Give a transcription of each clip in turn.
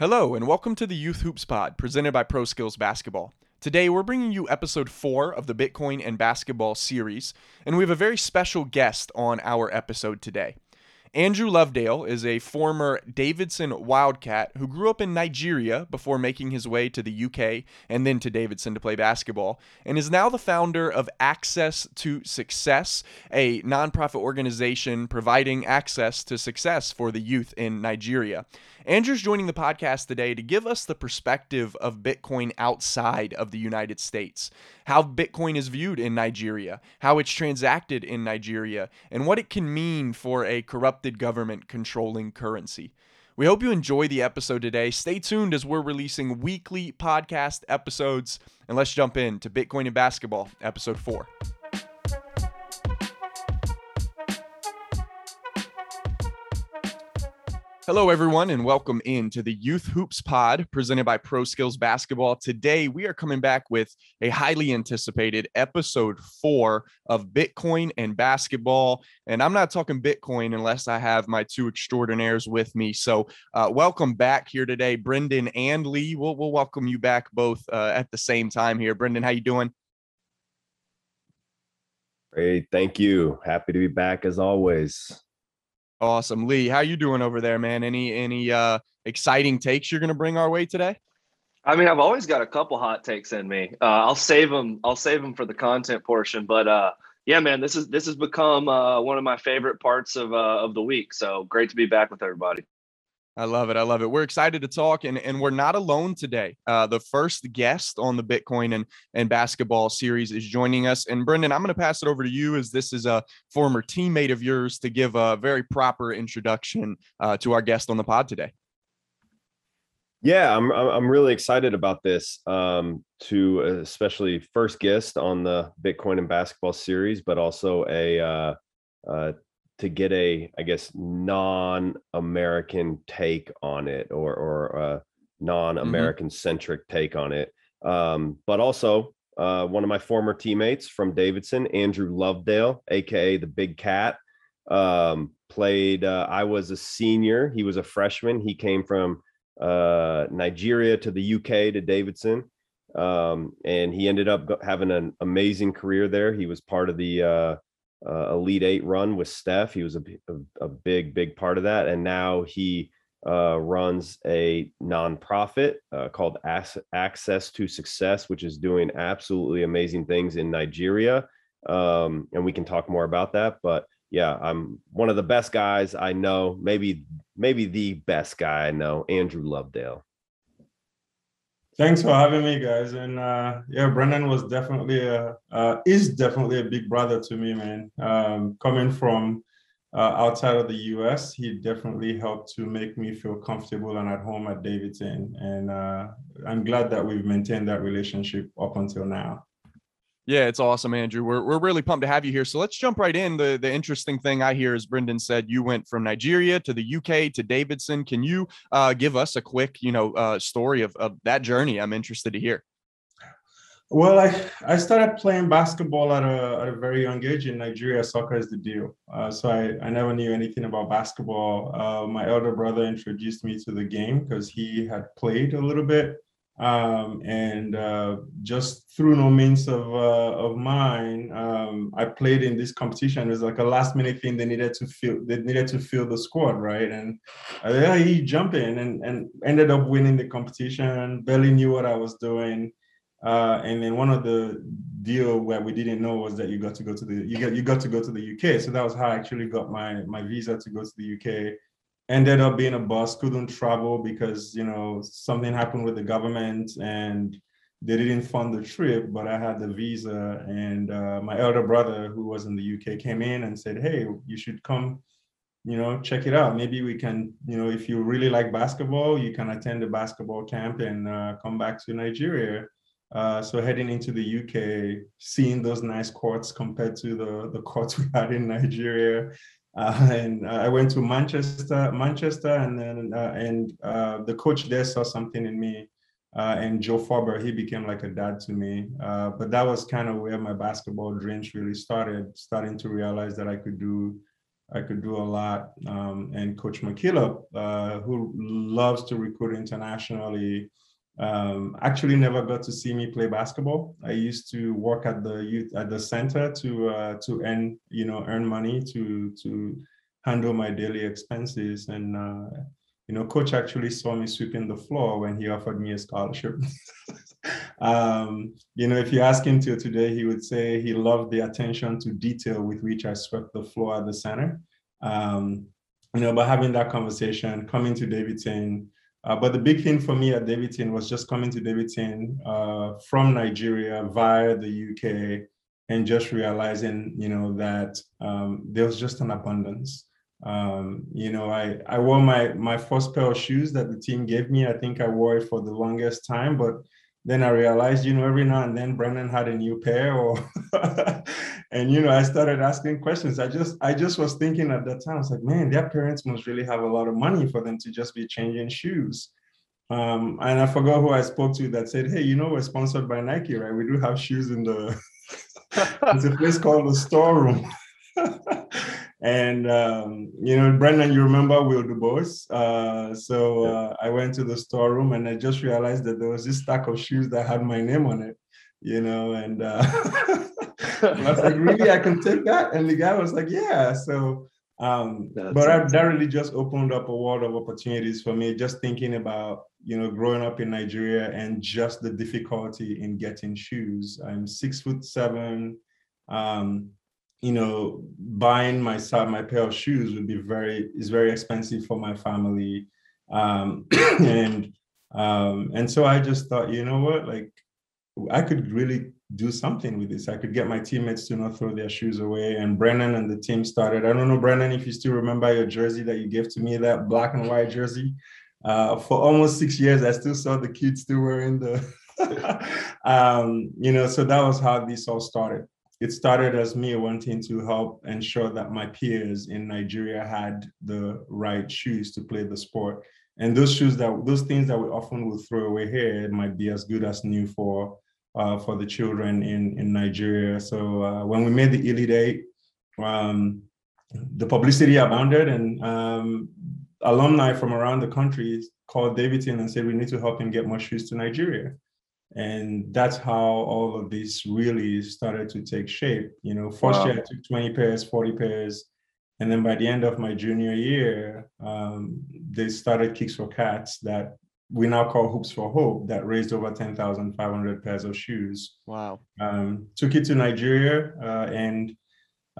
Hello, and welcome to the Youth Hoops Pod, presented by Pro Skills Basketball. Today, we're bringing you episode four of the Bitcoin and Basketball series, and we have a very special guest on our episode today. Andrew Lovedale is a former Davidson Wildcat who grew up in Nigeria before making his way to the UK and then to Davidson to play basketball, and is now the founder of Access to Success, a nonprofit organization providing access to success for the youth in Nigeria. Andrew's joining the podcast today to give us the perspective of Bitcoin outside of the United States, how Bitcoin is viewed in Nigeria, how it's transacted in Nigeria, and what it can mean for a corrupted government controlling currency. We hope you enjoy the episode today. Stay tuned as we're releasing weekly podcast episodes. And let's jump into Bitcoin and Basketball, episode four. Hello, everyone, and welcome in to the Youth Hoops Pod presented by Pro Skills Basketball. Today, we are coming back with a highly anticipated episode four of Bitcoin and basketball. And I'm not talking Bitcoin unless I have my two extraordinaires with me. So, uh, welcome back here today, Brendan and Lee. We'll, we'll welcome you back both uh, at the same time here. Brendan, how you doing? Great, thank you. Happy to be back as always. Awesome. Lee, how you doing over there, man? Any any uh exciting takes you're going to bring our way today? I mean, I've always got a couple hot takes in me. Uh, I'll save them. I'll save them for the content portion. But uh, yeah, man, this is this has become uh, one of my favorite parts of uh, of the week. So great to be back with everybody. I love it. I love it. We're excited to talk, and, and we're not alone today. Uh, the first guest on the Bitcoin and, and basketball series is joining us. And Brendan, I'm going to pass it over to you as this is a former teammate of yours to give a very proper introduction uh, to our guest on the pod today. Yeah, I'm I'm really excited about this. Um, to especially first guest on the Bitcoin and basketball series, but also a uh, uh, to get a i guess non-american take on it or or a mm-hmm. non-american centric take on it. Um, but also uh, one of my former teammates from davidson andrew lovedale aka the big cat um, played uh, i was a senior. He was a freshman. He came from uh, nigeria to the uk to davidson. Um, and he ended up having an amazing career there. He was part of the uh, Elite Eight run with Steph. He was a, a, a big, big part of that. And now he uh, runs a nonprofit uh, called Access to Success, which is doing absolutely amazing things in Nigeria. Um, and we can talk more about that. But yeah, I'm one of the best guys I know, maybe maybe the best guy I know, Andrew Lovedale. Thanks for having me, guys. And uh, yeah, Brendan was definitely a uh, is definitely a big brother to me, man. Um, coming from uh, outside of the U.S., he definitely helped to make me feel comfortable and at home at Davidson. And uh, I'm glad that we've maintained that relationship up until now. Yeah, it's awesome, Andrew. We're, we're really pumped to have you here. So let's jump right in. The the interesting thing I hear is Brendan said you went from Nigeria to the UK to Davidson. Can you uh, give us a quick, you know, uh, story of, of that journey? I'm interested to hear. Well, I, I started playing basketball at a, at a very young age in Nigeria. Soccer is the deal. Uh, so I, I never knew anything about basketball. Uh, my elder brother introduced me to the game because he had played a little bit. Um, and uh, just through no means of uh, of mine, um, I played in this competition. It was like a last minute thing. They needed to fill. They needed to fill the squad, right? And uh, yeah, he jumped in and and ended up winning the competition. Barely knew what I was doing. Uh, and then one of the deal where we didn't know was that you got to go to the you got you got to go to the UK. So that was how I actually got my my visa to go to the UK ended up being a bus, couldn't travel because you know something happened with the government and they didn't fund the trip. But I had the visa, and uh, my elder brother, who was in the UK, came in and said, "Hey, you should come." You know, check it out. Maybe we can, you know, if you really like basketball, you can attend the basketball camp and uh, come back to Nigeria. Uh, so heading into the UK, seeing those nice courts compared to the the courts we had in Nigeria, and uh, I went to Manchester, Manchester, and then uh, and uh, the coach there saw something in me. Uh, and Joe Faber, he became like a dad to me. Uh, but that was kind of where my basketball dreams really started, starting to realize that I could do I could do a lot. Um, and Coach McKillop, uh, who loves to recruit internationally, um, actually never got to see me play basketball. I used to work at the youth at the center to uh, to earn you know earn money to to handle my daily expenses. And uh, you know coach actually saw me sweeping the floor when he offered me a scholarship. Um, you know if you ask him to today he would say he loved the attention to detail with which i swept the floor at the center. Um, you know but having that conversation coming to davidson uh, but the big thing for me at Davidson was just coming to Davidson uh, from Nigeria via the UK and just realizing, you know, that um, there was just an abundance. Um, you know, I, I wore my, my first pair of shoes that the team gave me. I think I wore it for the longest time, but then I realized, you know, every now and then Brendan had a new pair or, and, you know, I started asking questions. I just, I just was thinking at that time, I was like, man, their parents must really have a lot of money for them to just be changing shoes. Um, and I forgot who I spoke to that said, hey, you know, we're sponsored by Nike, right? We do have shoes in the, it's a place called the storeroom. and um, you know, Brendan, you remember Will DuBois? Uh, so uh, I went to the storeroom and I just realized that there was this stack of shoes that had my name on it, you know, and uh, I was like, really, I can take that? And the guy was like, yeah. So, um, but I, that really just opened up a world of opportunities for me. Just thinking about you know growing up in Nigeria and just the difficulty in getting shoes. I'm six foot seven. Um, you know, buying myself my pair of shoes would be very is very expensive for my family, um, and um, and so I just thought, you know what, like I could really do something with this. I could get my teammates to not throw their shoes away. And Brendan and the team started. I don't know, Brendan, if you still remember your jersey that you gave to me, that black and white jersey. Uh, for almost six years, I still saw the kids still wearing the. um, you know, so that was how this all started it started as me wanting to help ensure that my peers in Nigeria had the right shoes to play the sport. And those shoes that those things that we often will throw away here might be as good as new for uh, for the children in in Nigeria. So uh, when we made the Elite Eight, um, the publicity abounded, and um, alumni from around the country called Davidson and said we need to help him get more shoes to Nigeria and that's how all of this really started to take shape. You know first wow. year i took 20 pairs 40 pairs. And then by the end of my junior year um, they started kicks for cats that we now call hoops for hope that raised over 10500 pairs of shoes. Wow. Um, took it to nigeria uh, and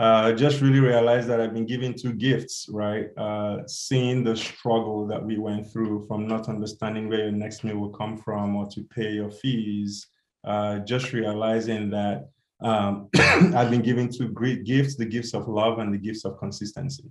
uh, just really realized that I've been given two gifts, right? Uh, seeing the struggle that we went through from not understanding where your next meal will come from or to pay your fees, uh, just realizing that um, I've been given two great gifts, the gifts of love and the gifts of consistency.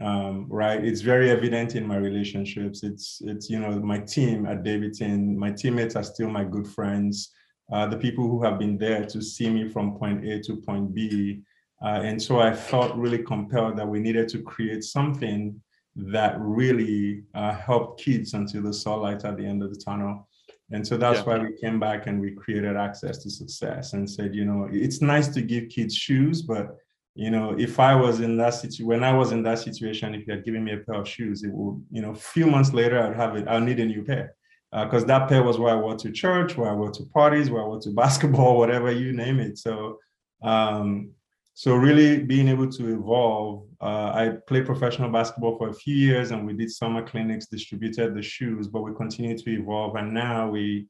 Um, right. It's very evident in my relationships. It's, it's, you know, my team at Davidson, my teammates are still my good friends. Uh, the people who have been there to see me from point A to point B, uh, and so I felt really compelled that we needed to create something that really uh, helped kids until they saw light at the end of the tunnel. And so that's yeah. why we came back and we created Access to Success and said, you know, it's nice to give kids shoes, but you know, if I was in that situation, when I was in that situation, if you had given me a pair of shoes, it would, you know, a few months later, I'd have it, I'll need a new pair. Because uh, that pair was where I went to church, where I went to parties, where I went to basketball, whatever you name it. So um, so really being able to evolve uh, i played professional basketball for a few years and we did summer clinics distributed the shoes but we continue to evolve and now we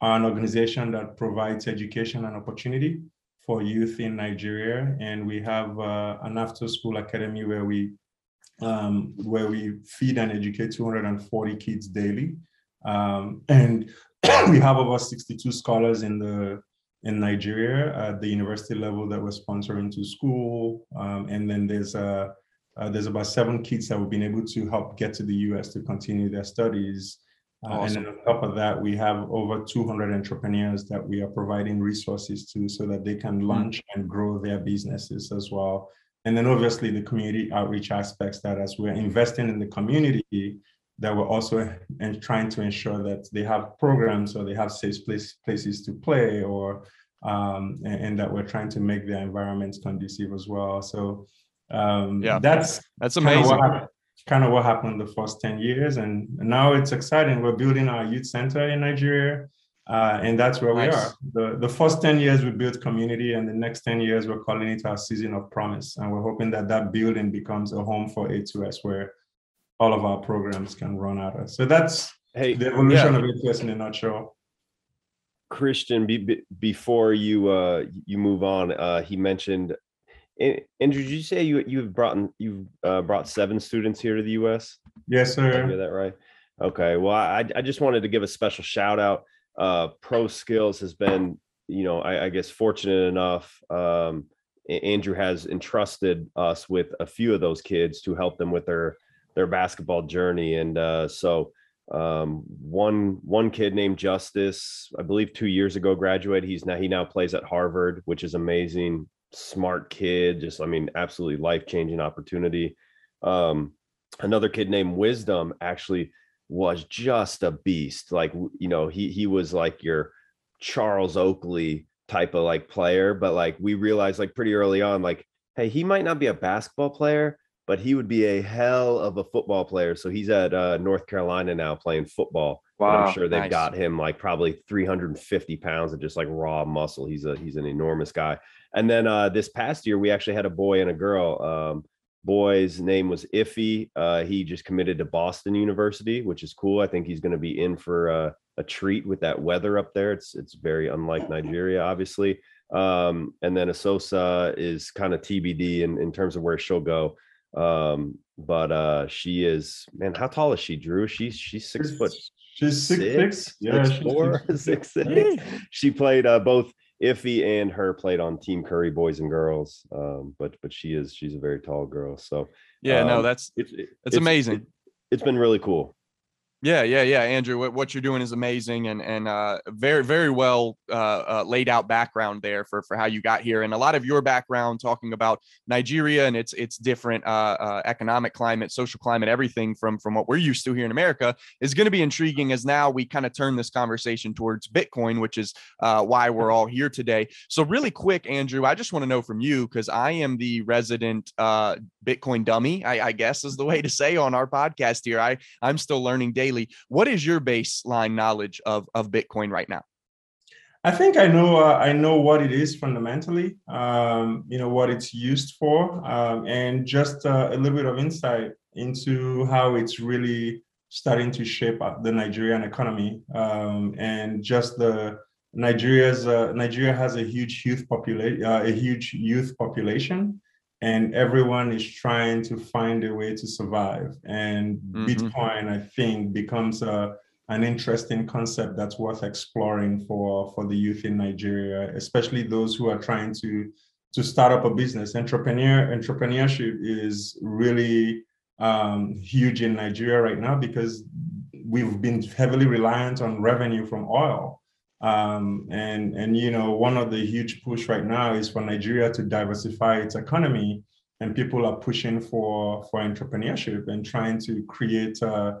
are an organization that provides education and opportunity for youth in nigeria. And we have uh, an after school academy where we um, where we feed and educate 240 kids daily. Um, and we have over 62 scholars in the in Nigeria at the university level that we're sponsoring to school. Um, and then there's a, uh, there's about seven kids that we've been able to help get to the US to continue their studies. Uh, awesome. And then on top of that, we have over 200 entrepreneurs that we are providing resources to so that they can hmm. launch mm-hmm. and grow their businesses as well. And then obviously the community outreach aspects that as we're investing in the community, that we're also and trying to ensure that they have programs or they have safe place, places to play or um, and, and, that we're trying to make their environments conducive as well. So Um, Yeah. that's That's kind of amazing. what kind of what happened the first 10 years and now it's exciting we're building our youth center in nigeria uh, and that's where Nice. we are the, the first 10 years we built community and the next 10 years we're calling it our season of promise and we're hoping that that building becomes a home for a2s where all of our programs can run out of so that's Hey, the evolution of a2s in a nutshell Christian, be, be, before you uh you move on, uh he mentioned A- Andrew, did you say you you've brought you've uh, brought seven students here to the US? yes sir. Did I hear that right? Okay. Well, I I just wanted to give a special shout out. Uh, Pro Skills has been, you know, I, I guess fortunate enough. Um, Andrew has entrusted us with a few of those kids to help them with their their basketball journey, and uh, so um, one one kid named Justice, I believe, two years ago graduated. He's now he now plays at Harvard, which is amazing. Smart kid, just I mean, absolutely life changing opportunity. Um, another kid named Wisdom actually was just a beast. Like you know, he he was like your Charles Oakley type of like player, but like we realized like pretty early on, like, hey, he might not be a basketball player, but he would be a hell of a football player. So he's at uh, North Carolina now playing football. Wow, I'm sure they've nice. got him like probably 350 pounds of just like raw muscle. He's a he's an enormous guy. And then uh, this past year, we actually had a boy and a girl. Um, boy's name was Iffy. Uh, he just committed to Boston University, which is cool. I think he's going to be in for uh, a treat with that weather up there. It's it's very unlike Nigeria, obviously. Um, and then Asosa is kind of TBD in, in terms of where she'll go. Um, but uh, she is man, how tall is she, Drew? She's she's six foot she's six six, yeah six she's four, six- six six. She played uh, both Iffy and her played on Team Curry boys and girls. Um, but but she is she's a very tall girl. So Yeah, no, um, that's it's it- It's amazing. it- it's been really cool. Yeah, yeah, yeah, Andrew. What, what you're doing is amazing, and and uh, very very well uh, uh, laid out background there for for how you got here, and a lot of your background talking about Nigeria and its its different uh, uh, economic climate, social climate, everything from from what we're used to here in America is going to be intriguing. As now we kind of turn this conversation towards Bitcoin, which is uh, why we're all here today. So really quick, Andrew, I just want to know from you because I am the resident Bitcoin dummy, I, I guess is the way to say on our podcast here. I I'm still learning daily. What is your baseline knowledge of of Bitcoin right now? I think I know uh, I know what it is fundamentally, um, you know what it's used for, um, and just uh, a little bit of insight into how it's really starting to shape up the Nigerian economy, um, and just the Nigeria's uh, Nigeria has a huge youth population, uh, a huge youth population, and everyone is trying to find a way to survive. And Mhm. Bitcoin, I think, becomes a an interesting concept that's worth exploring for for the youth in Nigeria, especially those who are trying to to start up a business. Entrepreneur entrepreneurship is really um, huge in Nigeria right now because we've been heavily reliant on revenue from oil. Um, and and you know one of the huge push right now is for Nigeria to diversify its economy, and people are pushing for for entrepreneurship and trying to create uh,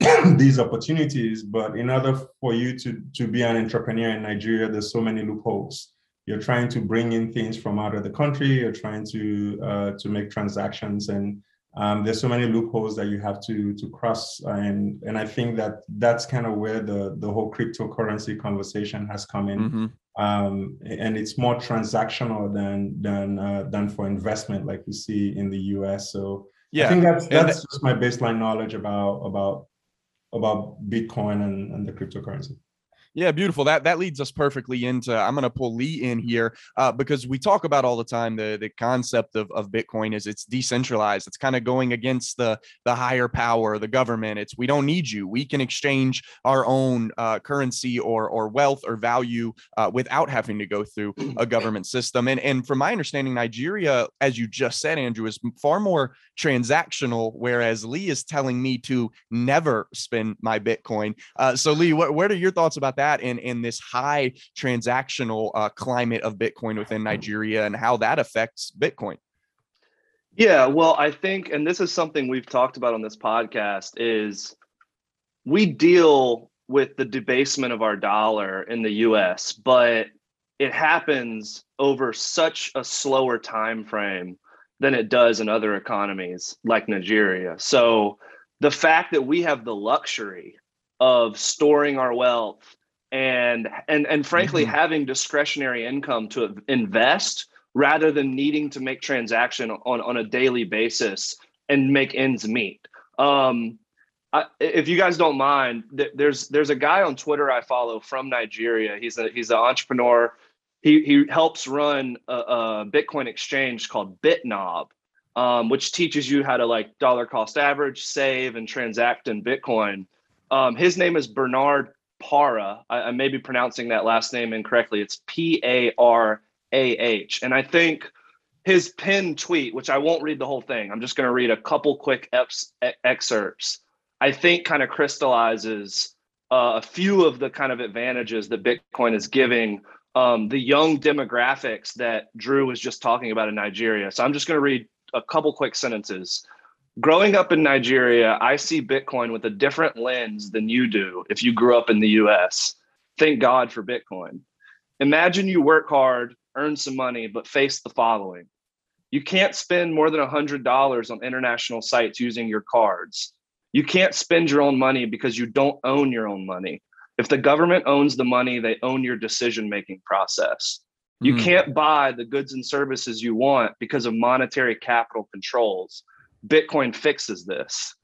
these opportunities. But in order for you to, to be an entrepreneur in Nigeria, there's so many loopholes. You're trying to bring in things from out of the country. You're trying to uh, to make transactions, and um, there's so many loopholes that you have to to cross. And and I think that that's kind of where the the whole cryptocurrency conversation has come in. Mhm. Um, and it's more transactional than than uh, than for investment, like we see in the U.S. So yeah. I think that's and that's just my baseline knowledge about about about Bitcoin and, and the cryptocurrency. Yeah, beautiful. That that leads us perfectly into. I'm going to pull Lee in here uh, because we talk about all the time the the concept of, of Bitcoin is it's decentralized. It's kind of going against the the higher power, the government. It's we don't need you. We can exchange our own uh, currency or or wealth or value uh, without having to go through a government system. And and from my understanding, Nigeria, as you just said, Andrew, is far more transactional, whereas Lee is telling me to never spend my Bitcoin. Uh, so Lee, what what are your thoughts about that in in this high transactional uh, climate of Bitcoin within Nigeria and how that affects Bitcoin? Yeah, well, I think, and this is something we've talked about on this podcast, is we deal with the debasement of our dollar in the US, but it happens over such a slower time frame than it does in other economies like Nigeria. So the fact that we have the luxury of storing our wealth and and and frankly mm-hmm. having discretionary income to invest rather than needing to make transaction on on a daily basis and make ends meet. Um, I, if you guys don't mind, th- there's there's a guy on Twitter I follow from Nigeria. He's a he's an entrepreneur. He he helps run a, a Bitcoin exchange called BitNob, um, which teaches you how to like dollar cost average, save, and transact in Bitcoin. Um, his name is Bernard Parah. I, I may be pronouncing that last name incorrectly. It's P A R A H, and I think his pinned tweet, which I won't read the whole thing. I'm just going to read a couple quick excerpts I think kind of crystallizes uh, a few of the kind of advantages that Bitcoin is giving um, the young demographics that Drew was just talking about in Nigeria. So I'm just going to read a couple quick sentences. Growing up in Nigeria, I see Bitcoin with a different lens than you do if you grew up in the US. Thank God for Bitcoin. Imagine you work hard, earn some money, but face the following. You can't spend more than $100 on international sites using your cards. You can't spend your own money because you don't own your own money. If the government owns the money, they own your decision making process. You mm. can't buy the goods and services you want because of monetary capital controls. Bitcoin fixes this.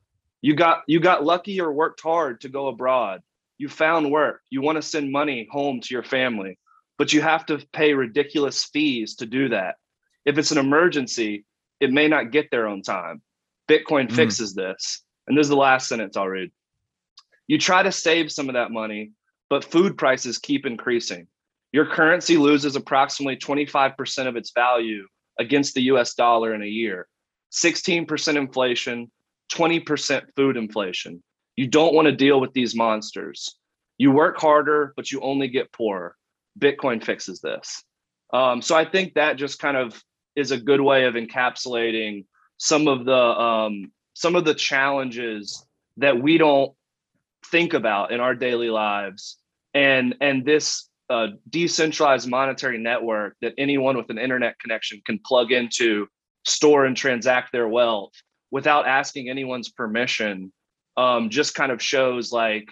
You got you got lucky or worked hard to go abroad. You found work. You want to send money home to your family, but you have to pay ridiculous fees to do that. If it's an emergency, it may not get there on time. Bitcoin mm. fixes this. And this is the last sentence I'll read. You try to save some of that money, but food prices keep increasing. Your currency loses approximately 25% of its value against the US dollar in a year. 16% inflation, 20% food inflation. You don't want to deal with these monsters. You work harder, but you only get poorer. Bitcoin fixes this. Um, so I think that just kind of is a good way of encapsulating some of the um, some of the challenges that we don't think about in our daily lives and and this uh, decentralized monetary network that anyone with an internet connection can plug into store and transact their wealth without asking anyone's permission um, just kind of shows like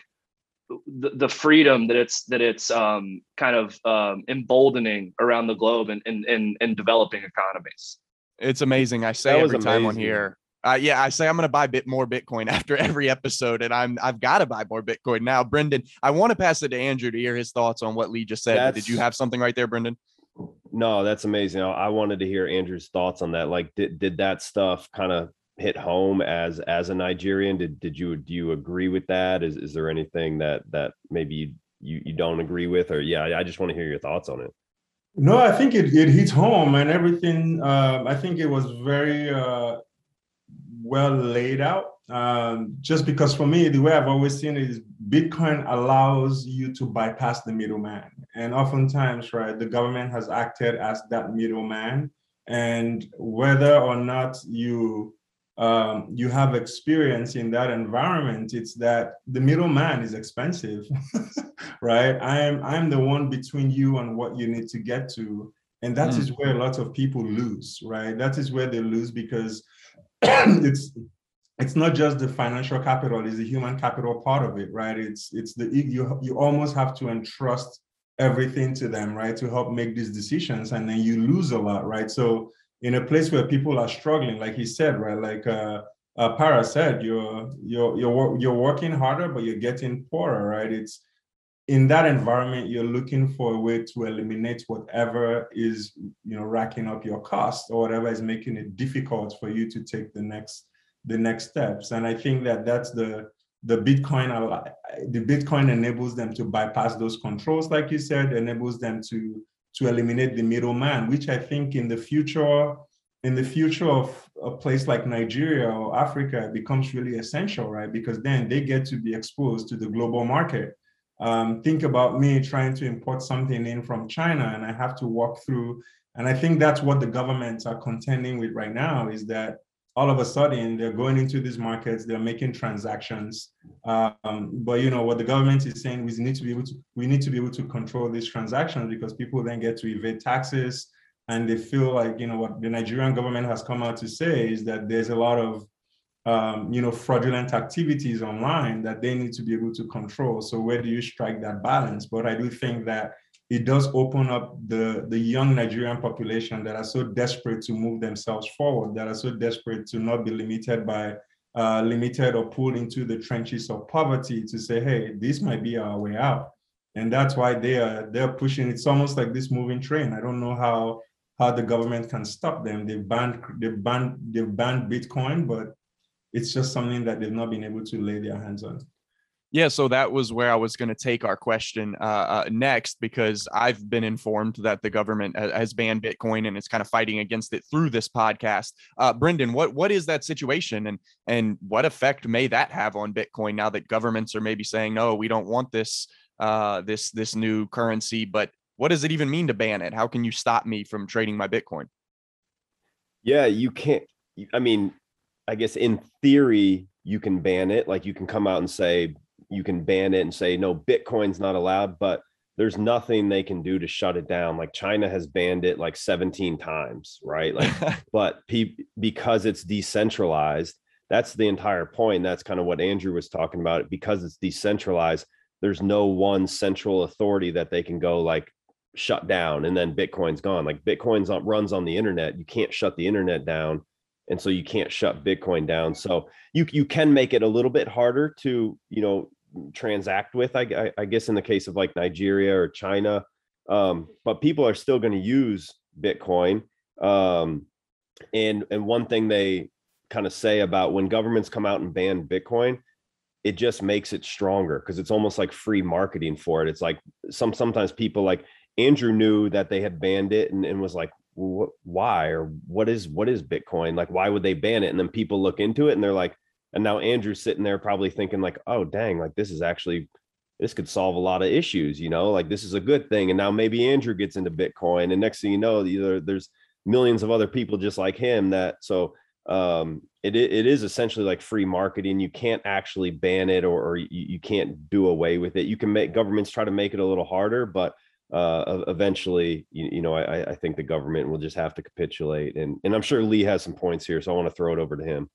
the, the freedom that it's that it's um, kind of um, emboldening around the globe and in, in, in, developing economies it's amazing i say every time on here uh, yeah, I say I'm going to buy bit more Bitcoin after every episode, and I'm I've got to buy more Bitcoin now. Brendan, I want to pass it to Andrew to hear his thoughts on what Lee just said. Did you have something right there, Brendan? No, that's amazing. I wanted to hear Andrew's thoughts on that. Like, did did that stuff kind of hit home as as a Nigerian? Did did you do you agree with that? Is is there anything that that maybe you you, you don't agree with, or yeah, I just want to hear your thoughts on it. No, I think it, it hit home and everything. Uh, I think it was very uh, well laid out. Um, just because for me, the way I've always seen it is Bitcoin allows you to bypass the middleman. And oftentimes, right, the government has acted as that middleman. And whether or not you um, you have experience in that environment, it's that the middleman is expensive, right? I'm I'm the one between you and what you need to get to. And that mm. is where a lot of people lose, right? That is where they lose because it's it's not just the financial capital it's the human capital part of it right it's it's the you you almost have to entrust everything to them right to help make these decisions and then you lose a lot right? So in a place where people are struggling like he said right like uh, uh Parah said you're you're you're you're working harder but you're getting poorer right? It's in that environment you're looking for a way to eliminate whatever is you know racking up your cost or whatever is making it difficult for you to take the next the next steps. And i think that that's the the bitcoin the bitcoin enables them to bypass those controls like you said enables them to to eliminate the middleman which i think in the future in the future of a place like nigeria or africa becomes really essential right because then they get to be exposed to the global market um, think about me trying to import something in from China and I have to walk through. And I think that's what the governments are contending with right now is that all of a sudden they're going into these markets, they're making transactions. Um, but you know what the government is saying, we need to be able to we need to be able to control these transactions because people then get to evade taxes. and they feel like you know what the Nigerian government has come out to say is that there's a lot of um, you know fraudulent activities online that they need to be able to control. So where do you strike that balance? But I do think that it does open up the the young Nigerian population that are so desperate to move themselves forward, that are so desperate to not be limited by uh, limited or pulled into the trenches of poverty to say, hey, this might be our way out. And that's why they are they're pushing. It's almost like this moving train. I don't know how how the government can stop them. They've banned they've banned they've banned Bitcoin, but it's just something that they've not been able to lay their hands on. Yeah, so that was where I was going to take our question uh, uh, next because I've been informed that the government has banned Bitcoin and is kind of fighting against it through this podcast. Uh, Brendan, what what is that situation and and what effect may that have on Bitcoin now that governments are maybe saying no, we don't want this uh, this this new currency, but what does it even mean to ban it? How can you stop me from trading my Bitcoin? Yeah, you can't. I mean, I guess in theory you can ban it. Like you can come out and say you can ban it and say no bitcoin's not allowed but there's nothing they can do to shut it down. Like china has banned it like 17 times right? Like but pe- because it's decentralized that's the entire point. That's kind of what andrew was talking about. Because it's decentralized there's no one central authority that they can go like shut down and then bitcoin's gone. Like bitcoin's on, runs on the internet. You can't shut the internet down and so you can't shut bitcoin down. So you you can make it a little bit harder to you know transact with I, I, guess in the case of like nigeria or china. Um, but people are still going to use bitcoin. Um, and and one thing they kind of say about when governments come out and ban bitcoin it just makes it stronger because it's almost like free marketing for it. It's like some sometimes people like andrew knew that they had banned it and, and was like why or what is what is bitcoin? Like why would they ban it? And then people look into it and they're like and now Andrew's sitting there probably thinking like, oh dang, like this is actually this could solve a lot of issues, you know, like this is a good thing. And now maybe Andrew gets into Bitcoin, and next thing you know, either there's millions of other people just like him that so um it it is essentially like free marketing. You can't actually ban it or, or you, you can't do away with it. You can make governments try to make it a little harder but uh eventually you, you know I, I think the government will just have to capitulate and and i'm sure lee has some points here so i want to throw it over to him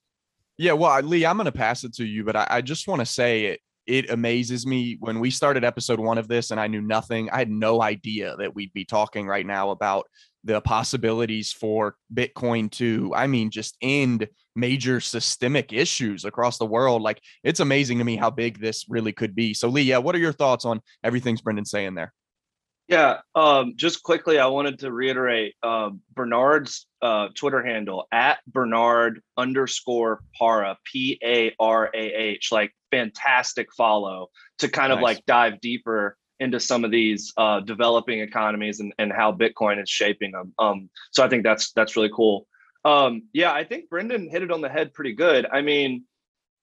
yeah, well, Lee, I'm going to pass it to you, but I, I just want to say it. It amazes me when we started episode one of this, and I knew nothing. I had no idea that we'd be talking right now about the possibilities for Bitcoin to, I mean, just end major systemic issues across the world. Like, it's amazing to me how big this really could be. So, Lee, yeah, what are your thoughts on everything's Brendan saying there? Yeah, um, just quickly, I wanted to reiterate uh, Bernard's uh, Twitter handle at Bernard underscore Parah P A R A H. Like fantastic follow to kind nice. of like dive deeper into some of these uh, developing economies and, and how Bitcoin is shaping them. Um, so I think that's that's really cool. Um, yeah, I think Brendan hit it on the head pretty good. I mean,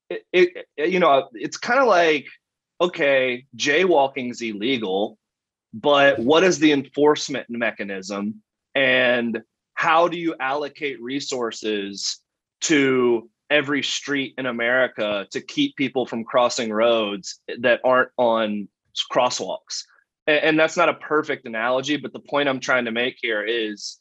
it, it you know it's kind of like okay, jaywalking's illegal but what is the enforcement mechanism and how do you allocate resources to every street in America to keep people from crossing roads that aren't on crosswalks? And that's not a perfect analogy, but the point I'm trying to make here is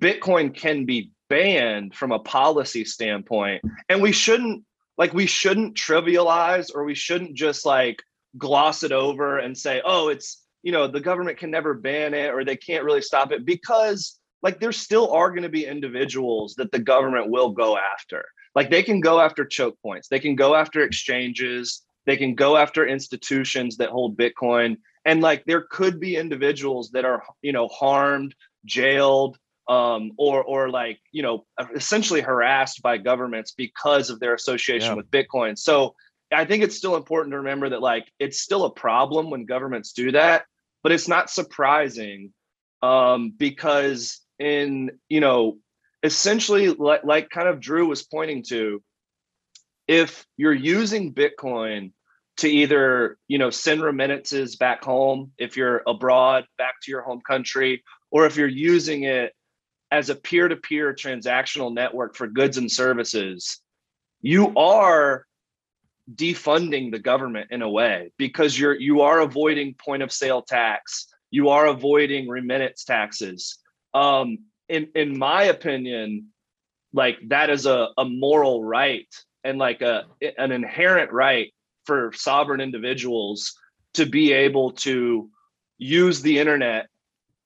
Bitcoin can be banned from a policy standpoint. And we shouldn't like we shouldn't trivialize or we shouldn't just like gloss it over and say, oh, it's you know the government can never ban it or they can't really stop it because like there still are going to be individuals that the government will go after. Like they can go after choke points. They can go after exchanges. They can go after institutions that hold bitcoin. And like there could be individuals that are you know harmed jailed um, or or like you know essentially harassed by governments because of their association yeah. with bitcoin. So i think it's still important to remember that like it's still a problem when governments do that but it's not surprising um, because in you know essentially like, like kind of drew was pointing to if you're using bitcoin to either you know send remittances back home if you're abroad back to your home country or if you're using it as a peer-to-peer transactional network for goods and services you are defunding the government in a way because you're you are avoiding point of sale tax. You are avoiding remittance taxes. Um, in in my opinion, like that is a, a moral right and like a an inherent right for sovereign individuals to be able to use the internet,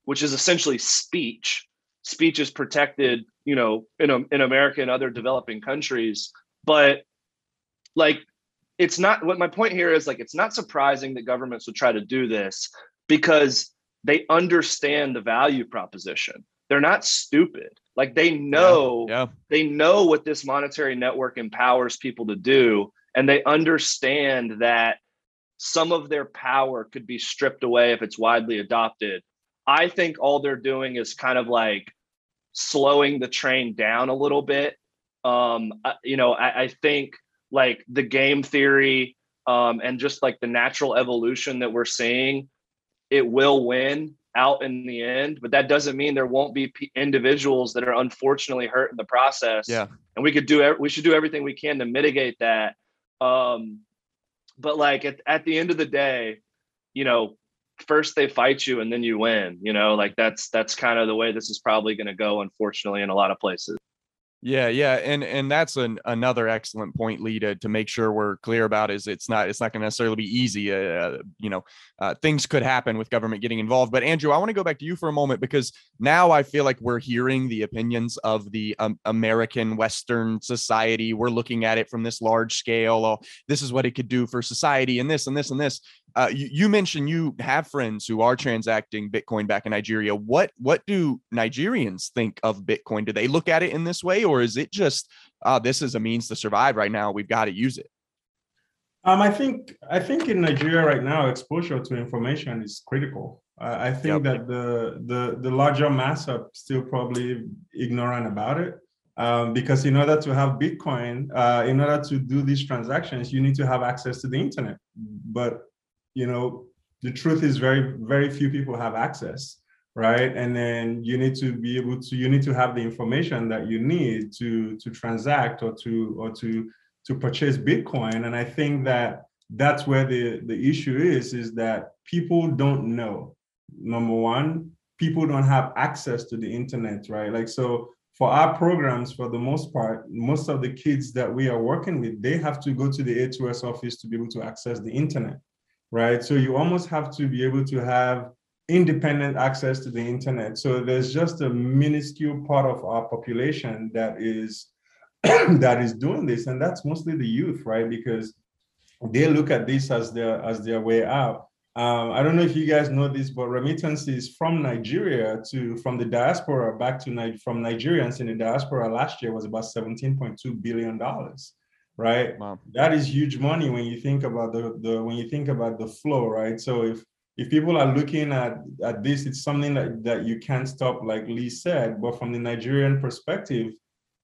which is essentially speech. Speech is protected, you know, in in America and other developing countries, but like it's not what my point here is like it's not surprising that governments would try to do this because they understand the value proposition. They're not stupid. Like they know Yeah. they know what this monetary network empowers people to do and they understand that some of their power could be stripped away if it's widely adopted. I think all they're doing is kind of like slowing the train down a little bit. Um you know i, I think like the game theory um and just like the natural evolution that we're seeing it will win out in the end but that doesn't mean there won't be p- individuals that are unfortunately hurt in the process Yeah. and we could do we should do everything we can to mitigate that um but like at, at the end of the day you know first they fight you and then you win you know like that's that's kind of the way this is probably going to go unfortunately in a lot of places Yeah, yeah, and and that's an another excellent point, Lee, to, make sure we're clear about is it's not it's not going to necessarily be easy. Uh, you know, uh, things could happen with government getting involved. But Andrew, I want to go back to you for a moment because now I feel like we're hearing the opinions of the um, American Western society. We're looking at it from this large scale. Oh, this is what it could do for society, and this and this and this. Uh, you, you mentioned you have friends who are transacting Bitcoin back in Nigeria. What what do Nigerians think of Bitcoin? Do they look at it in this way, or is it just uh, this is a means to survive right now? We've got to use it. Um, I think I think in Nigeria right now, exposure to information is critical. Uh, I think Yep. that the the the larger mass are still probably ignorant about it. Um, because in order to have Bitcoin, uh, in order to do these transactions, you need to have access to the internet. But you know, the truth is very very few people have access, right? And then you need to be able to you need to have the information that you need to to transact or to or to to purchase Bitcoin. And I think that that's where the, the issue is, is that people don't know. Number one, people don't have access to the internet, right? Like, so for our programs, for the most part, most of the kids that we are working with, they have to go to the A2S office to be able to access the internet, right? So you almost have to be able to have independent access to the internet. So there's just a minuscule part of our population that is that is doing this, and that's mostly the youth, right? Because they look at this as their as their way out. Um, I don't know if you guys know this, but remittances from Nigeria to from the diaspora back to from Nigerians in the diaspora last year was about 17.2 billion dollars, right? Wow. That is huge money when you think about the, the when you think about the flow, right? So if if people are looking at at this, it's something that, that you can't stop, like Lee said. But from the Nigerian perspective,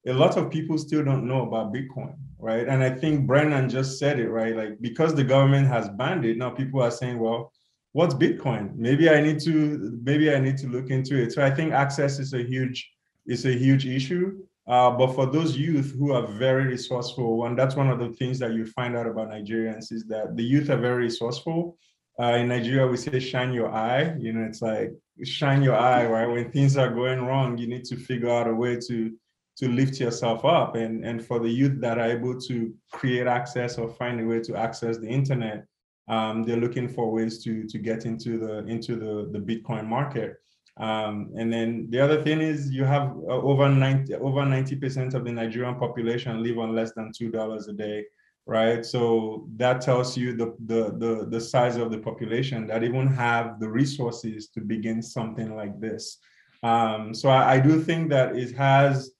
a lot of people still don't know about Bitcoin, right? And I think Brendan just said it, right? Like because the government has banned it, now people are saying, well, what's Bitcoin? Maybe I need to maybe I need to look into it. So I think access is a huge is a huge issue. Uh, but for those youth who are very resourceful, and that's one of the things that you find out about Nigerians is that the youth are very resourceful. Uh, in Nigeria, we say shine your eye. You know, it's like shine your eye, right? When things are going wrong, you need to figure out a way to to lift yourself up. And and for the youth that are able to create access or find a way to access the internet, um, they're looking for ways to to get into the into the the Bitcoin market. Um, and then the other thing is you have uh, over 90 over 90% of the Nigerian population live on less than two dollars a day, right? So that tells you the, the the the size of the population that even have the resources to begin something like this. Um, so I, I do think that it has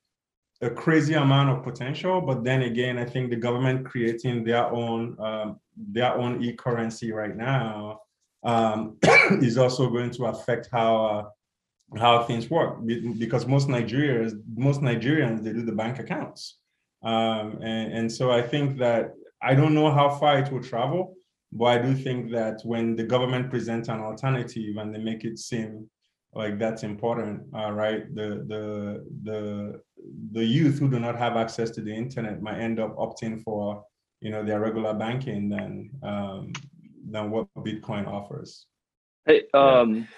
a crazy amount of potential, but then again, I think the government creating their own um, their own e-currency right now um, is also going to affect how uh, how things work because most Nigerians most Nigerians they do the bank accounts, um, and and so I think that I don't know how far it will travel, but I do think that when the government presents an alternative and they make it seem like that's important, uh, right? The the the the youth who do not have access to the internet might end up opting for you know their regular banking than um, than what Bitcoin offers. Hey, um,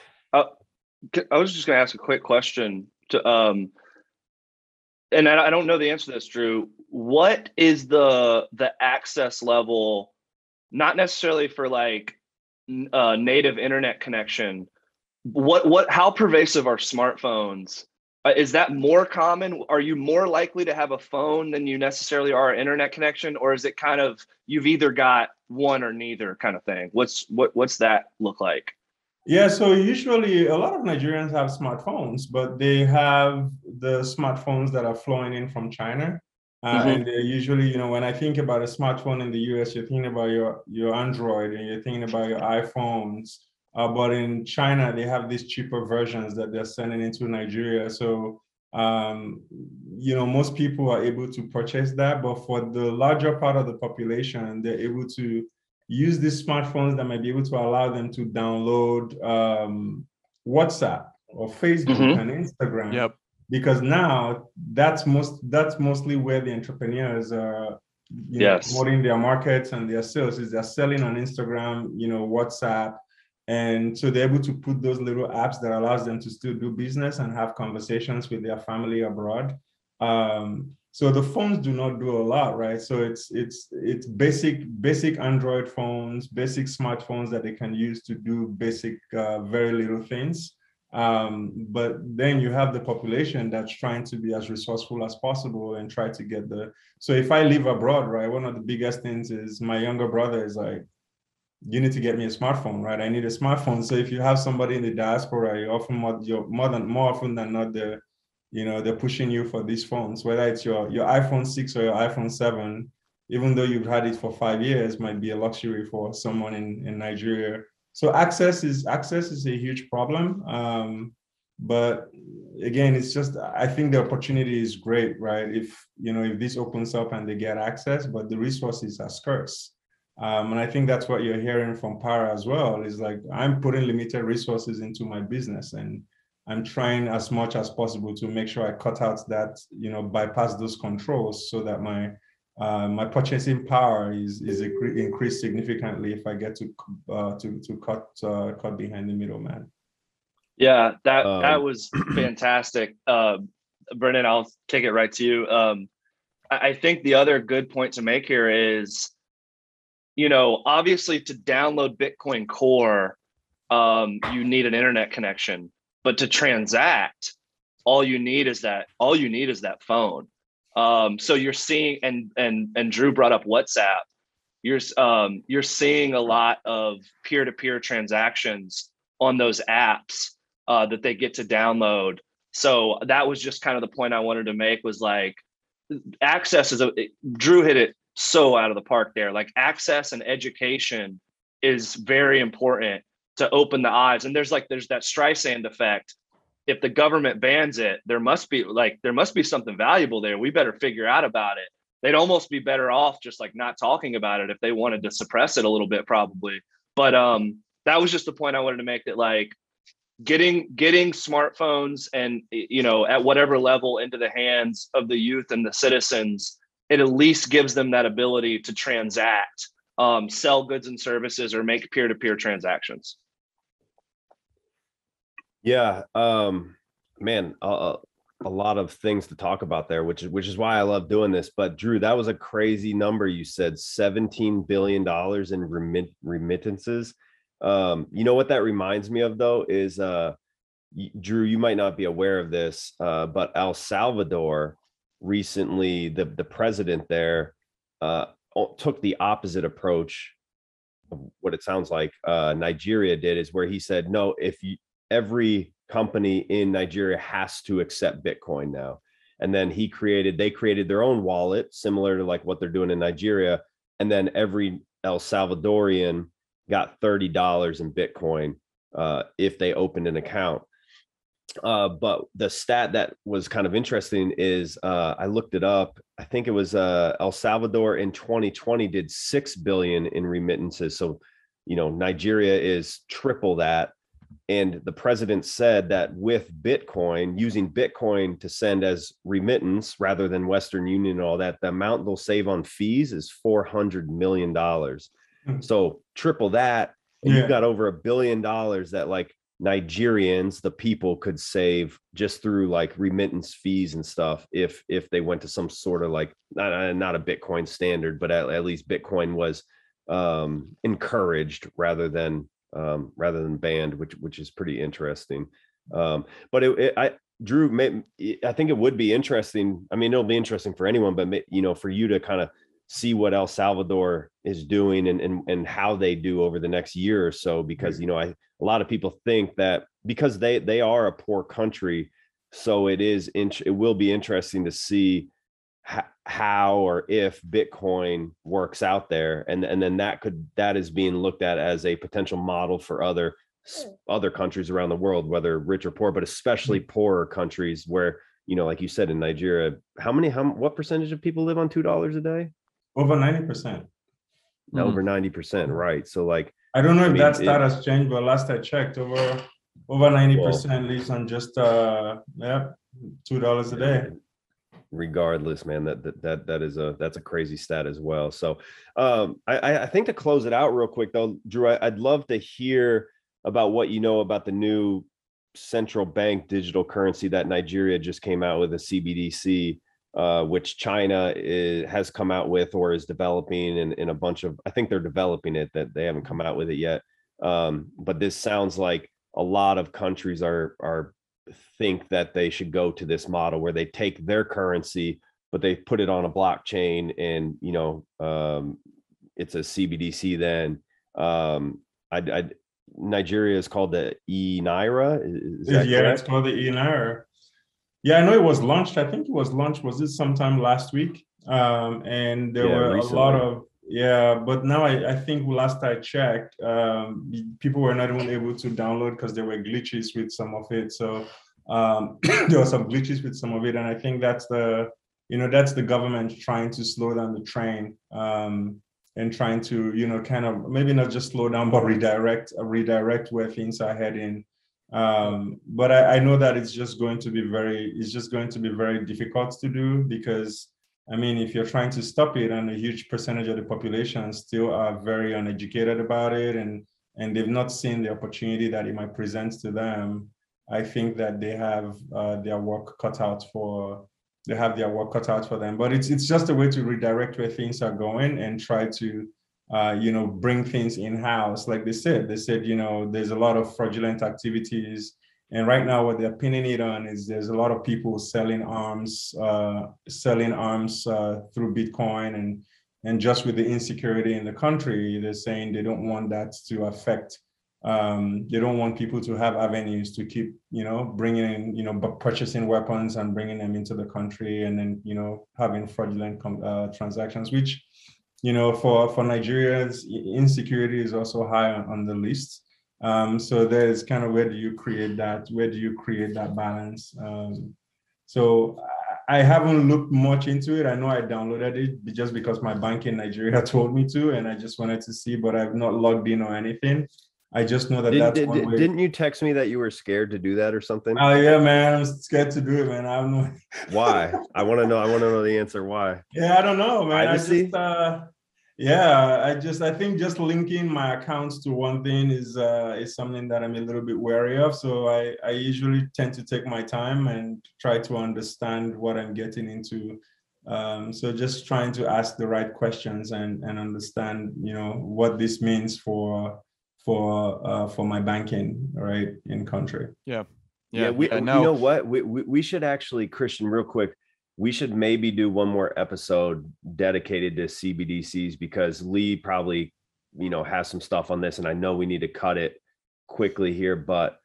I, was just going to ask a quick question. To um, and I, I don't know the answer to this, Drew. What is the the access level? Not necessarily for like uh, native internet connection. What what? How pervasive are smartphones? Uh, is that more common? Are you more likely to have a phone than you necessarily are an internet connection, or is it kind of you've either got one or neither kind of thing? What's what what's that look like? Yeah, so usually a lot of Nigerians have smartphones, but they have the smartphones that are flowing in from China. Uh, mm-hmm. And they're usually, you know, when I think about a smartphone in the US, you're thinking about your, your Android and you're thinking about your iPhones. Uh, but in China, they have these cheaper versions that they're sending into Nigeria. So, um, you know, most people are able to purchase that. But for the larger part of the population, they're able to use these smartphones that might be able to allow them to download um, WhatsApp or Facebook mm-hmm. and Instagram. Yep. Because now that's most that's mostly where the entrepreneurs are you yes. know, promoting their markets and their sales is they're selling on Instagram, you know, WhatsApp. And so they're able to put those little apps that allows them to still do business and have conversations with their family abroad. Um, so the phones do not do a lot right? So it's it's it's basic basic android phones basic smartphones that they can use to do basic uh, very little things. Um, but then you have the population that's trying to be as resourceful as possible and try to get the so if i live abroad right one of the biggest things is my younger brother is like you need to get me a smartphone right? I need a smartphone. So if you have somebody in the diaspora you often more, you're more than more often than not the you know they're pushing you for these phones whether it's your your iphone 6 or your iphone 7 even though you've had it for five years might be a luxury for someone in, in nigeria. So access is access is a huge problem um, but again it's just i think the opportunity is great right? If you know if this opens up and they get access but the resources are scarce. Um, and i think that's what you're hearing from Parah as well is like i'm putting limited resources into my business and I'm trying as much as possible to make sure I cut out that, you know, bypass those controls so that my uh, my purchasing power is is increased significantly if I get to uh, to to cut uh, cut behind the middleman. Yeah, that um, that was fantastic, uh, Brendan. I'll take it right to you. Um, I, I think the other good point to make here is, you know, obviously to download Bitcoin Core, um, you need an internet connection but to transact all you need is that all you need is that phone. Um, so you're seeing and and and drew brought up whatsapp. You're um, you're seeing a lot of peer-to-peer transactions on those apps uh, that they get to download. So that was just kind of the point i wanted to make was like access is a drew hit it so out of the park there. Like access and education is very important to open the eyes. And there's like there's that Streisand effect. If the government bans it, there must be like there must be something valuable there. We better figure out about it. They'd almost be better off just like not talking about it if they wanted to suppress it a little bit, probably. But um, that was just the point I wanted to make. That like getting getting smartphones and you know at whatever level into the hands of the youth and the citizens, it at least gives them that ability to transact, um, sell goods and services, or make peer to peer transactions. Yeah, um, man, a lot of things to talk about there, which is which is why I love doing this. But Drew, that was a crazy number. You said seventeen billion dollars in remit- remittances. Um, you know what that reminds me of though is uh, Drew. You might not be aware of this, uh, but El Salvador recently, the the president there uh, took the opposite approach of what it sounds like uh, Nigeria did is where he said, no, if you every company in Nigeria has to accept Bitcoin now. And then he created, they created their own wallet, similar to like what they're doing in Nigeria. And then every El Salvadorian got $30 in Bitcoin uh, if they opened an account. Uh, but the stat that was kind of interesting is uh, I looked it up. I think it was uh, El Salvador in 2020 did 6 billion in remittances. So, you know, Nigeria is triple that and the president said that with Bitcoin, using Bitcoin to send as remittance rather than Western Union and all that, the amount they'll save on fees is $400 million. Mm-hmm. So triple that. And yeah. you've got over a billion dollars that like Nigerians, the people, could save just through like remittance fees and stuff if if they went to some sort of like not not a Bitcoin standard, but at, at least Bitcoin was um, encouraged rather than um, rather than banned, which which is pretty interesting. Um, but it, it, I Drew, may, I think it would be interesting. I mean, it'll be interesting for anyone, but you know, for you to kind of see what El Salvador is doing and, and and how they do over the next year or so because you know I a lot of people think that because they they are a poor country so it is it will be interesting to see how or if bitcoin works out there and and then that could that is being looked at as a potential model for other other countries around the world whether rich or poor but especially mm. poorer countries where you know like you said in nigeria how many how what percentage of people live on two dollars a day over 90%. Mm. Over 90%, right. So like I don't know I if mean, that stat it, has changed, but last I checked, over over 90% well, lives on just uh yeah, two dollars a day. Regardless, man, that, that that that is a that's a crazy stat as well. So um I I think to close it out real quick though, Drew, I, I'd love to hear about what you know about the new central bank digital currency that Nigeria just came out with a CBDC uh, which China is, has come out with or is developing in, in a bunch of, I think they're developing it, that they haven't come out with it yet. Um, but this sounds like a lot of countries are, are think that they should go to this model where they take their currency, but they put it on a blockchain and, you know, um, it's a CBDC then. Um, I, I, Nigeria is called the e Naira. yeah, correct? it's called the e Naira. Yeah, I know it was launched. I think it was launched. Was this sometime last week? Um, and there yeah, were recently. a lot of yeah, but now I, I think last I checked, um, people were not even able to download because there were glitches with some of it. So um, there were some glitches with some of it, and I think that's the you know that's the government trying to slow down the train um, and trying to you know kind of maybe not just slow down but redirect uh, redirect where things are heading um, but I, I, know that it's just going to be very it's just going to be very difficult to do because i mean if you're trying to stop it and a huge percentage of the population still are very uneducated about it and and they've not seen the opportunity that it might present to them i think that they have uh, their work cut out for they have their work cut out for them but it's it's just a way to redirect where things are going and try to uh, you know, bring things in house. Like they said, they said, you know, there's a lot of fraudulent activities. And right now, what they're pinning it on is there's a lot of people selling arms, uh, selling arms uh, through Bitcoin, and and just with the insecurity in the country, they're saying they don't want that to affect. Um, they don't want people to have avenues to keep, you know, bringing in, you know, purchasing weapons and bringing them into the country, and then, you know, having fraudulent uh, transactions, which you know, for for Nigerians, insecurity is also high on the list. Um, so there's kind of where do you create that? Where do you create that balance? Um, so I haven't looked much into it. I know I downloaded it just because my bank in Nigeria told me to, and I just wanted to see, but I've not logged in or anything. I just know that did, that's did, one way. Didn't you text me that you were scared to do that or something? Oh yeah, man, I'm scared to do it, man. I don't know why. I want to know. I want to know the answer. Why? Yeah, I don't know, man. I just, uh, yeah, I just I think just linking my accounts to one thing is uh, is something that I'm a little bit wary of. So I I usually tend to take my time and try to understand what I'm getting into. Um, so just trying to ask the right questions and and understand you know what this means for for uh, for my banking right in country. Yeah. Yeah, yeah we, now, you know what? We, we we should actually, Christian, real quick we should maybe do one more episode dedicated to CBDCs because Lee probably, you know, has some stuff on this and I know we need to cut it quickly here, but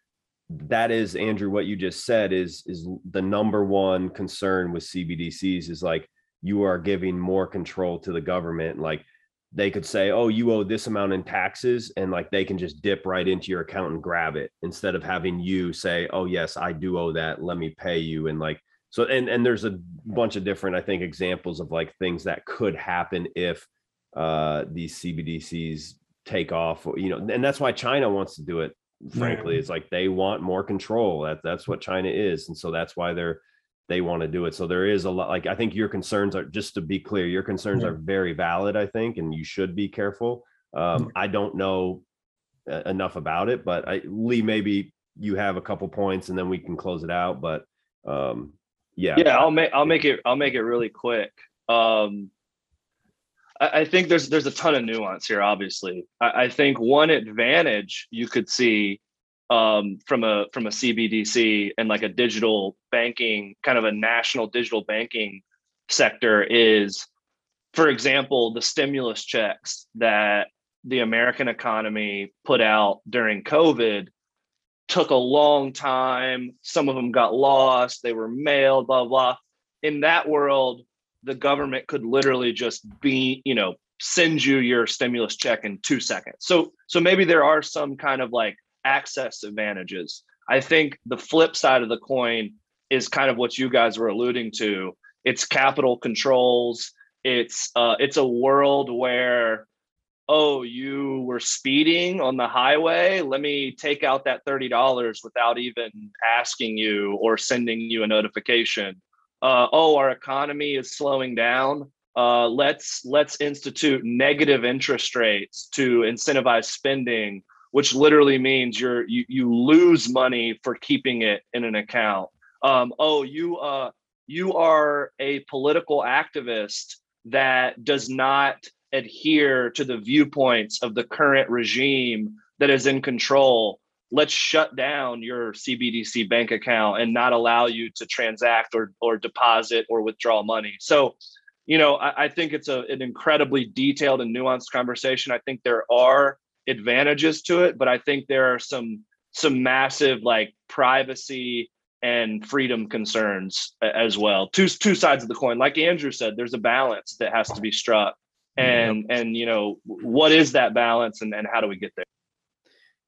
that is Andrew what you just said is is the number one concern with CBDCs is like you are giving more control to the government. Like they could say oh you owe this amount in taxes and like they can just dip right into your account and grab it instead of having you say oh yes I do owe that. Let me pay you and like so and and there's a bunch of different i think examples of like things that could happen if uh these cbdc's take off you know and that's why china wants to do it frankly yeah. it's like they want more control that that's what china is and so that's why they're they want to do it so there is a lot like i think your concerns are just to be clear your concerns yeah. are very valid i think and you should be careful um i don't know enough about it but i lee maybe you have a couple points and then we can close it out. But um, yeah, yeah, I'll make I'll make it I'll make it really quick. Um, I, think there's there's a ton of nuance here. Obviously, I, I think one advantage you could see um, from a from a CBDC and like a digital banking kind of a national digital banking sector is, for example, the stimulus checks that the American economy put out during COVID took a long time. Some of them got lost. They were mailed, blah, blah. In that world, the government could literally just be, you know, send you your stimulus check in two seconds. So, so maybe there are some kind of like access advantages. I think the flip side of the coin is kind of what you guys were alluding to. It's capital controls. It's uh, it's a world where oh, you were speeding on the highway. Let me take out that $30 without even asking you or sending you a notification. Uh, oh, our economy is slowing down. Uh, let's let's institute negative interest rates to incentivize spending, which literally means you're you, you lose money for keeping it in an account. Um, oh, you uh, you are a political activist that does not adhere to the viewpoints of the current regime that is in control let's shut down your cbdc bank account and not allow you to transact or, or deposit or withdraw money. So you know i, I think it's a, an incredibly detailed and nuanced conversation. I think there are advantages to it but i think there are some some massive like privacy and freedom concerns as well. Two two sides of the coin. Like andrew said there's a balance that has to be struck and and you know what is that balance and, and how do we get there?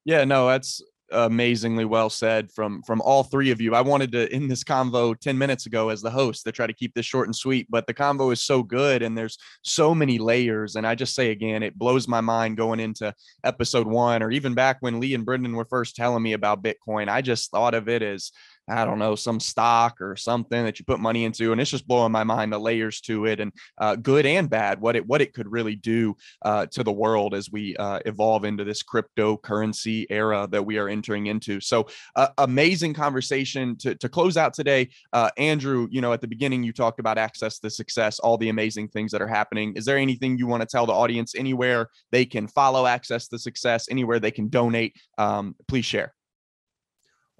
Yeah no that's amazingly well said from from all three of you. I wanted to end this convo 10 minutes ago as the host to try to keep this short and sweet but the convo is so good and there's so many layers. And i just say again it blows my mind going into episode one or even back when lee and brendan were first telling me about bitcoin. I just thought of it as I don't know, some stock or something that you put money into. And it's just blowing my mind the layers to it and uh, good and bad, what it what it could really do uh, to the world as we uh, evolve into this cryptocurrency era that we are entering into. So uh, amazing conversation to, to close out today. Uh, Andrew, you know, at the beginning you talked about access to success, all the amazing things that are happening. Is there anything you want to tell the audience anywhere they can follow access to success, anywhere they can donate? Um, please share.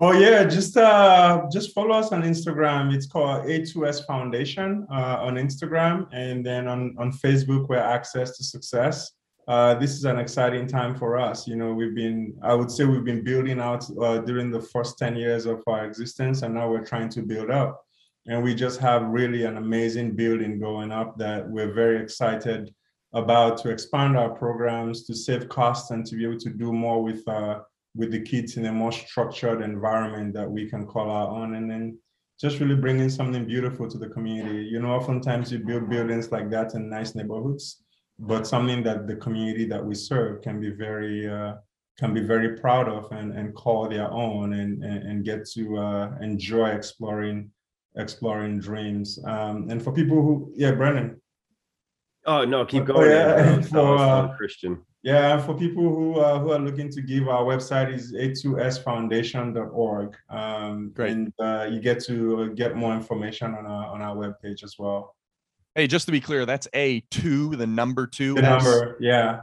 Oh yeah, just uh, just follow us on Instagram. It's called A2S Foundation uh, on Instagram, and then on on Facebook, we're Access to Success. Uh, this is an exciting time for us. You know, we've been, I would say, we've been building out uh, during the first ten years of our existence, and now we're trying to build up. And we just have really an amazing building going up that we're very excited about to expand our programs, to save costs, and to be able to do more with uh, with the kids in a more structured environment that we can call our own and then just really bringing something beautiful to the community. You know, oftentimes you build buildings like that in nice neighborhoods, but something that the community that we serve can be very uh, can be very proud of and, and call their own and, and, and get to uh, enjoy exploring exploring dreams. Um, and for people who, yeah, Brendan. Oh no, keep going. Oh, yeah. for, uh, Christian. Yeah, for people who uh, who are looking to give, our website is a2sfoundation.org. Um, Great. And uh, you get to get more information on our on our webpage as well. Hey, just to be clear, that's a two, the number two. The number, yeah.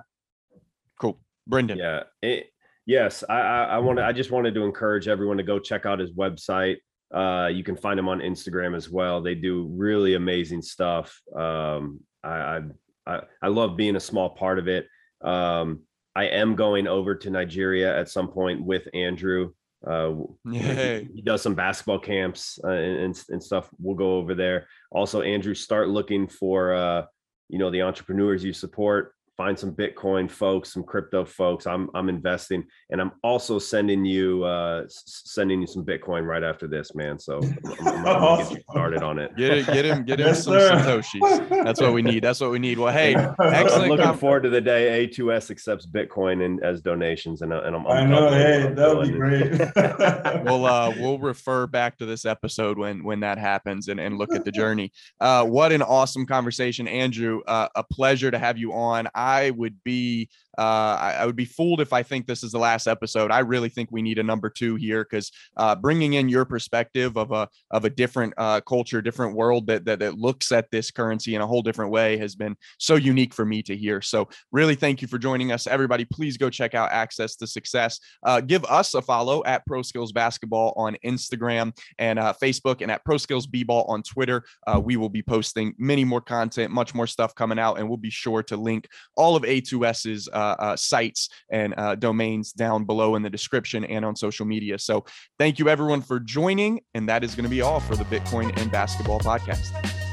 Cool, Brendan. Yeah. It, yes, I I, I wanted I just wanted to encourage everyone to go check out his website. Uh, you can find him on Instagram as well. They do really amazing stuff. Um, I, I I love being a small part of it. Um, I am going over to Nigeria at some point with Andrew. Uh, he, he, does some basketball camps uh, and, and stuff. We'll go over there. Also, Andrew, start looking for uh, you know the entrepreneurs you support find some Bitcoin folks, some crypto folks. I'm I'm investing, and I'm also sending you uh, sending you some Bitcoin right after this, man. So I'm, I'm, I'm get you started on it. Get it, get him, get him yes, some sir. satoshis. That's what we need. That's what we need. Well, hey, excellent. I'm looking forward to the day A2S accepts Bitcoin and as donations, and, and I'm. i know. Hey, that would be great. we'll uh, we'll refer back to this episode when when that happens and and look at the journey. Uh, what an awesome conversation, Andrew. Uh, a pleasure to have you on. I would be Uh, I, I, would be fooled if I think this is the last episode. I really think we need a number two here because uh, bringing in your perspective of a of a different uh, culture, different world that, that that looks at this currency in a whole different way has been so unique for me to hear. So really, thank you for joining us, everybody. Please go check out Access to Success. Uh, give us a follow at Pro Skills Basketball on Instagram and uh, Facebook, and at Pro Skills B-Ball on Twitter. Uh, we will be posting many more content, much more stuff coming out, and we'll be sure to link all of A2S's uh, uh, sites and uh, domains down below in the description and on social media. So thank you everyone for joining, and that is going to be all for the Bitcoin and Basketball podcast.